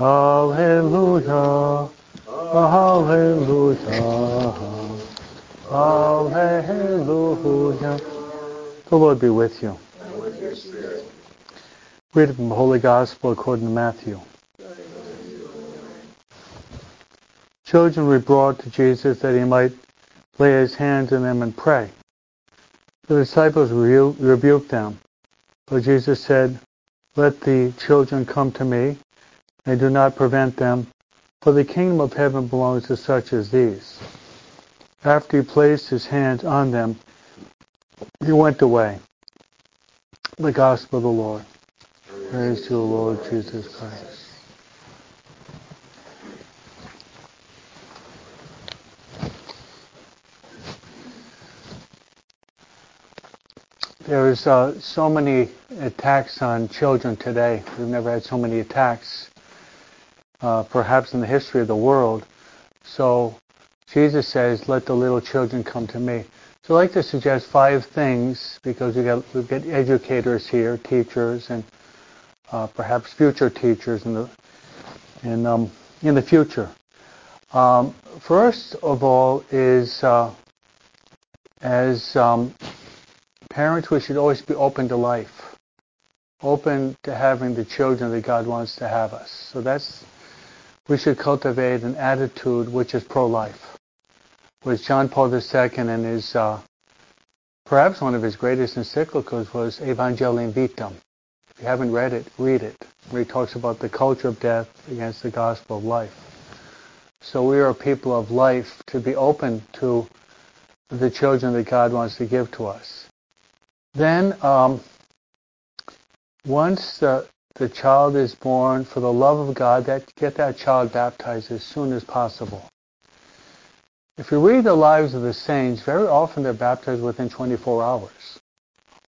Hallelujah. Hallelujah. Hallelujah. The Lord be with you. And with your spirit. Read from the Holy Gospel according to Matthew. Children were brought to Jesus that he might lay his hands on them and pray. The disciples rebu- rebuked them. But Jesus said, Let the children come to me, and do not prevent them, for the kingdom of heaven belongs to such as these. After he placed his hands on them, he went away. The Gospel of the Lord. Praise to the Lord Jesus Christ. There's uh, so many attacks on children today. We've never had so many attacks, uh, perhaps in the history of the world. So Jesus says, "Let the little children come to me." So I'd like to suggest five things because we got we get educators here, teachers, and uh, perhaps future teachers in the in um, in the future. Um, first of all is uh, as um, parents, we should always be open to life, open to having the children that God wants to have us. So that's we should cultivate an attitude which is pro-life. Which John Paul II in his uh, perhaps one of his greatest encyclicals was Evangelium Vitae. If you haven't read it, read it. Where he talks about the culture of death against the gospel of life. So we are a people of life to be open to the children that God wants to give to us. Then, um, once the child is born, for the love of God, that get that child baptized as soon as possible. If you read the lives of the saints, very often they're baptized within 24 hours.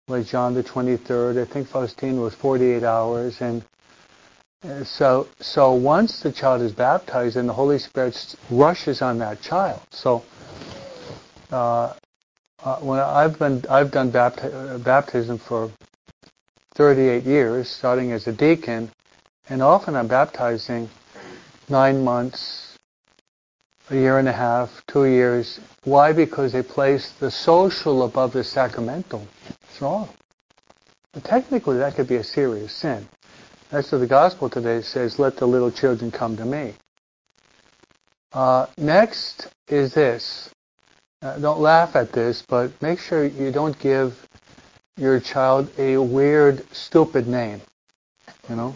Like John the 23rd, I think Faustina was 48 hours, and uh, so so once the child is baptized, then the Holy Spirit rushes on that child. So uh, uh, when I've been I've done bapti- baptism for 38 years, starting as a deacon, and often I'm baptizing nine months, a year and a half, two years. Why? Because they place the social above the sacramental. It's wrong. But technically, that could be a serious sin. That's what the gospel today says, let the little children come to me. Uh, next is this. Uh, don't laugh at this, but make sure you don't give your child a weird, stupid name. You know?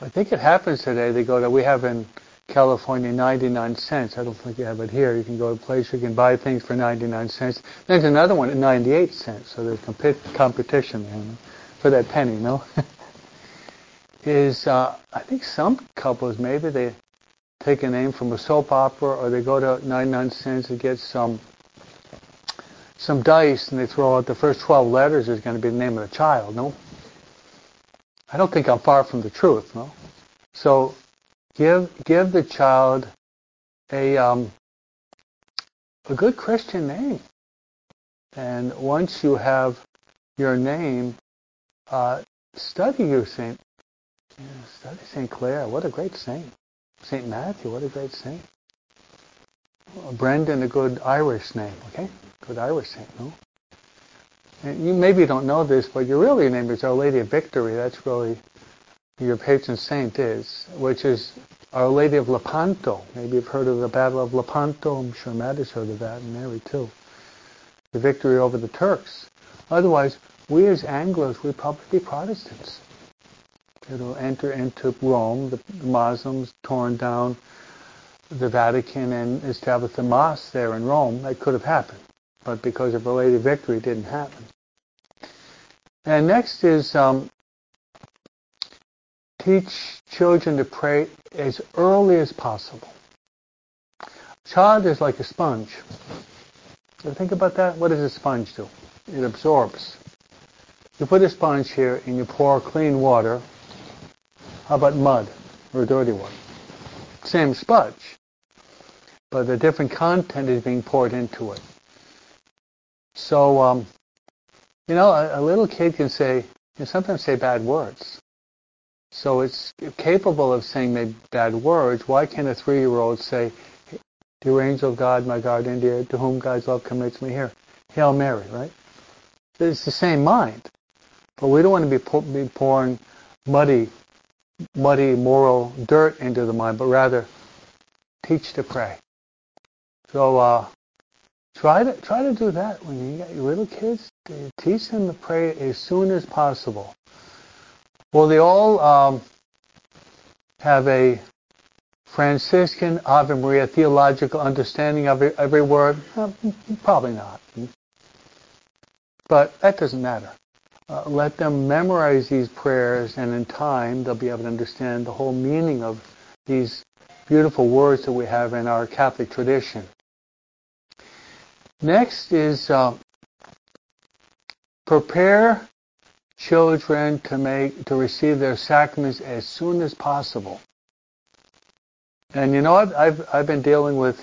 I think it happens today. They go to, we have in California 99 cents. I don't think you have it here. You can go to a place you can buy things for 99 cents. There's another one at 98 cents. So there's comp- competition you know, for that penny, know? Is, uh, I think some couples, maybe they take a name from a soap opera or they go to 99 cents and get some some dice and they throw out the first 12 letters is going to be the name of the child, no? I don't think I'm far from the truth, no? So give give the child a um, a good Christian name. And once you have your name, uh, study your saint. Study Saint Clare. What a great saint. Saint Matthew. What a great saint. Brendan, a good Irish name. Okay, good Irish name, No. And you maybe don't know this, but your really name is Our Lady of Victory. That's really your patron saint is, which is Our Lady of Lepanto. Maybe you've heard of the Battle of Lepanto. I'm sure Matt has heard of that, and Mary too. The victory over the Turks. Otherwise, we as Anglos, we probably be Protestants. It'll enter into Rome, the Muslims torn down the Vatican and establish a mosque there in Rome. That could have happened. But because of of Victory, it didn't happen. And next is um, teach children to pray as early as possible. Child is like a sponge. Think about that? What does a sponge do? It absorbs. You put a sponge here and you pour clean water. How about mud or dirty water? Same sponge, but the different content is being poured into it. So, um, you know, a, a little kid can say, can sometimes say bad words. So it's capable of saying maybe bad words. Why can't a three-year-old say, Dear angel of God, my guardian dear, to whom God's love commits me here? Hail Mary, right? It's the same mind. But we don't want to be, pour, be pouring muddy, muddy moral dirt into the mind, but rather teach to pray. So uh, try to try to do that when you got your little kids. Teach them to pray as soon as possible. Well, they all um, have a Franciscan Ave Maria theological understanding of every word? Uh, probably not. But that doesn't matter. Uh, let them memorize these prayers, and in time they'll be able to understand the whole meaning of these beautiful words that we have in our Catholic tradition. Next is uh, prepare children to make to receive their sacraments as soon as possible. And you know, I've I've, I've been dealing with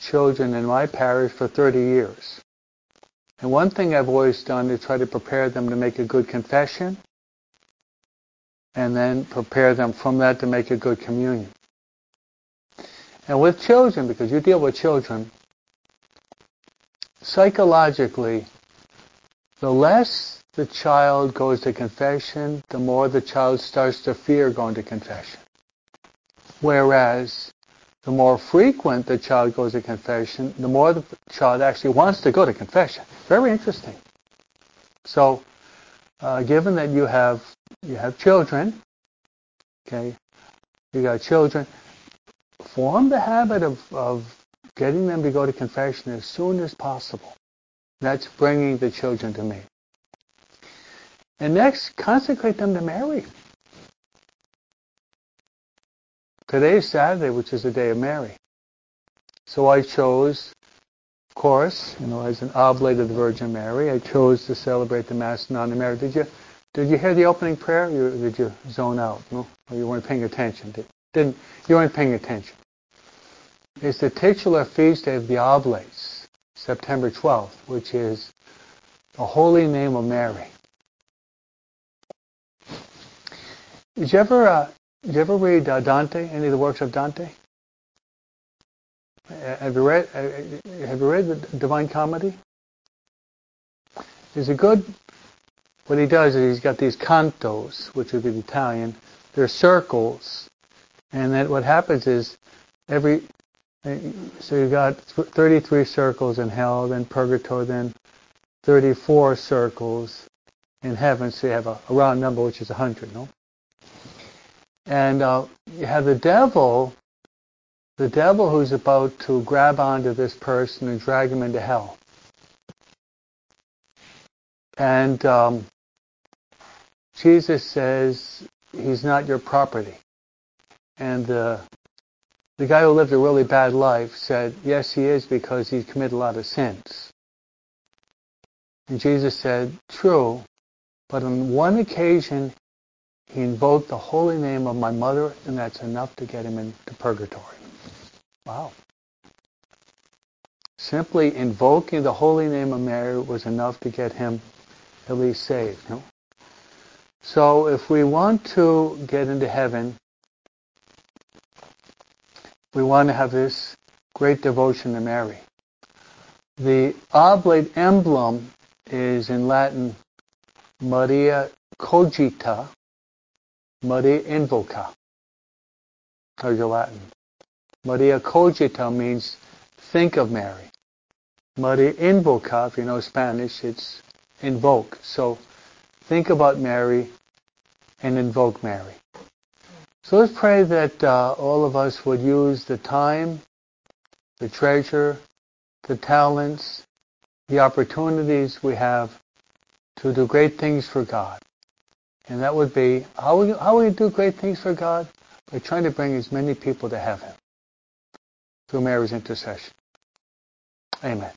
children in my parish for 30 years. And one thing I've always done is try to prepare them to make a good confession and then prepare them from that to make a good communion. And with children, because you deal with children, psychologically, the less the child goes to confession, the more the child starts to fear going to confession. Whereas the more frequent the child goes to confession, the more the child actually wants to go to confession. Very interesting. So, uh, given that you have you have children, okay, you got children, form the habit of, of getting them to go to confession as soon as possible. That's bringing the children to me. And next, consecrate them to Mary. Today is Saturday, which is the day of Mary. So I chose, of course, you know, as an oblate of the Virgin Mary, I chose to celebrate the Mass in honor of Mary. Did you, did you hear the opening prayer? Did you zone out? No, or you weren't paying attention? Did, didn't? You weren't paying attention. It's the titular feast day of the Oblates, September 12th, which is the holy name of Mary. Did you ever uh, did you ever read uh, Dante? Any of the works of Dante? Uh, have you read uh, Have you read the Divine Comedy? There's a good. What he does is he's got these cantos, which would be Italian. They're circles, and then what happens is every. Uh, so you've got 33 circles in hell, then purgatory, then 34 circles in heaven. So you have a, a round number, which is 100. No. And uh, you have the devil, the devil who's about to grab onto this person and drag him into hell. And um, Jesus says he's not your property. And the the guy who lived a really bad life said, yes, he is because he committed a lot of sins. And Jesus said, true, but on one occasion he invoked the holy name of my mother, and that's enough to get him into purgatory. Wow. Simply invoking the holy name of Mary was enough to get him at least saved. No? So if we want to get into heaven, we want to have this great devotion to Mary. The oblate emblem is in Latin Maria Cogita, Maria invoca. There's your Latin. Maria cogita means think of Mary. Maria invoca, if you know Spanish, it's invoke. So think about Mary and invoke Mary. So let's pray that uh, all of us would use the time, the treasure, the talents, the opportunities we have to do great things for God. And that would be, how we, how we do great things for God? By trying to bring as many people to heaven through Mary's intercession. Amen.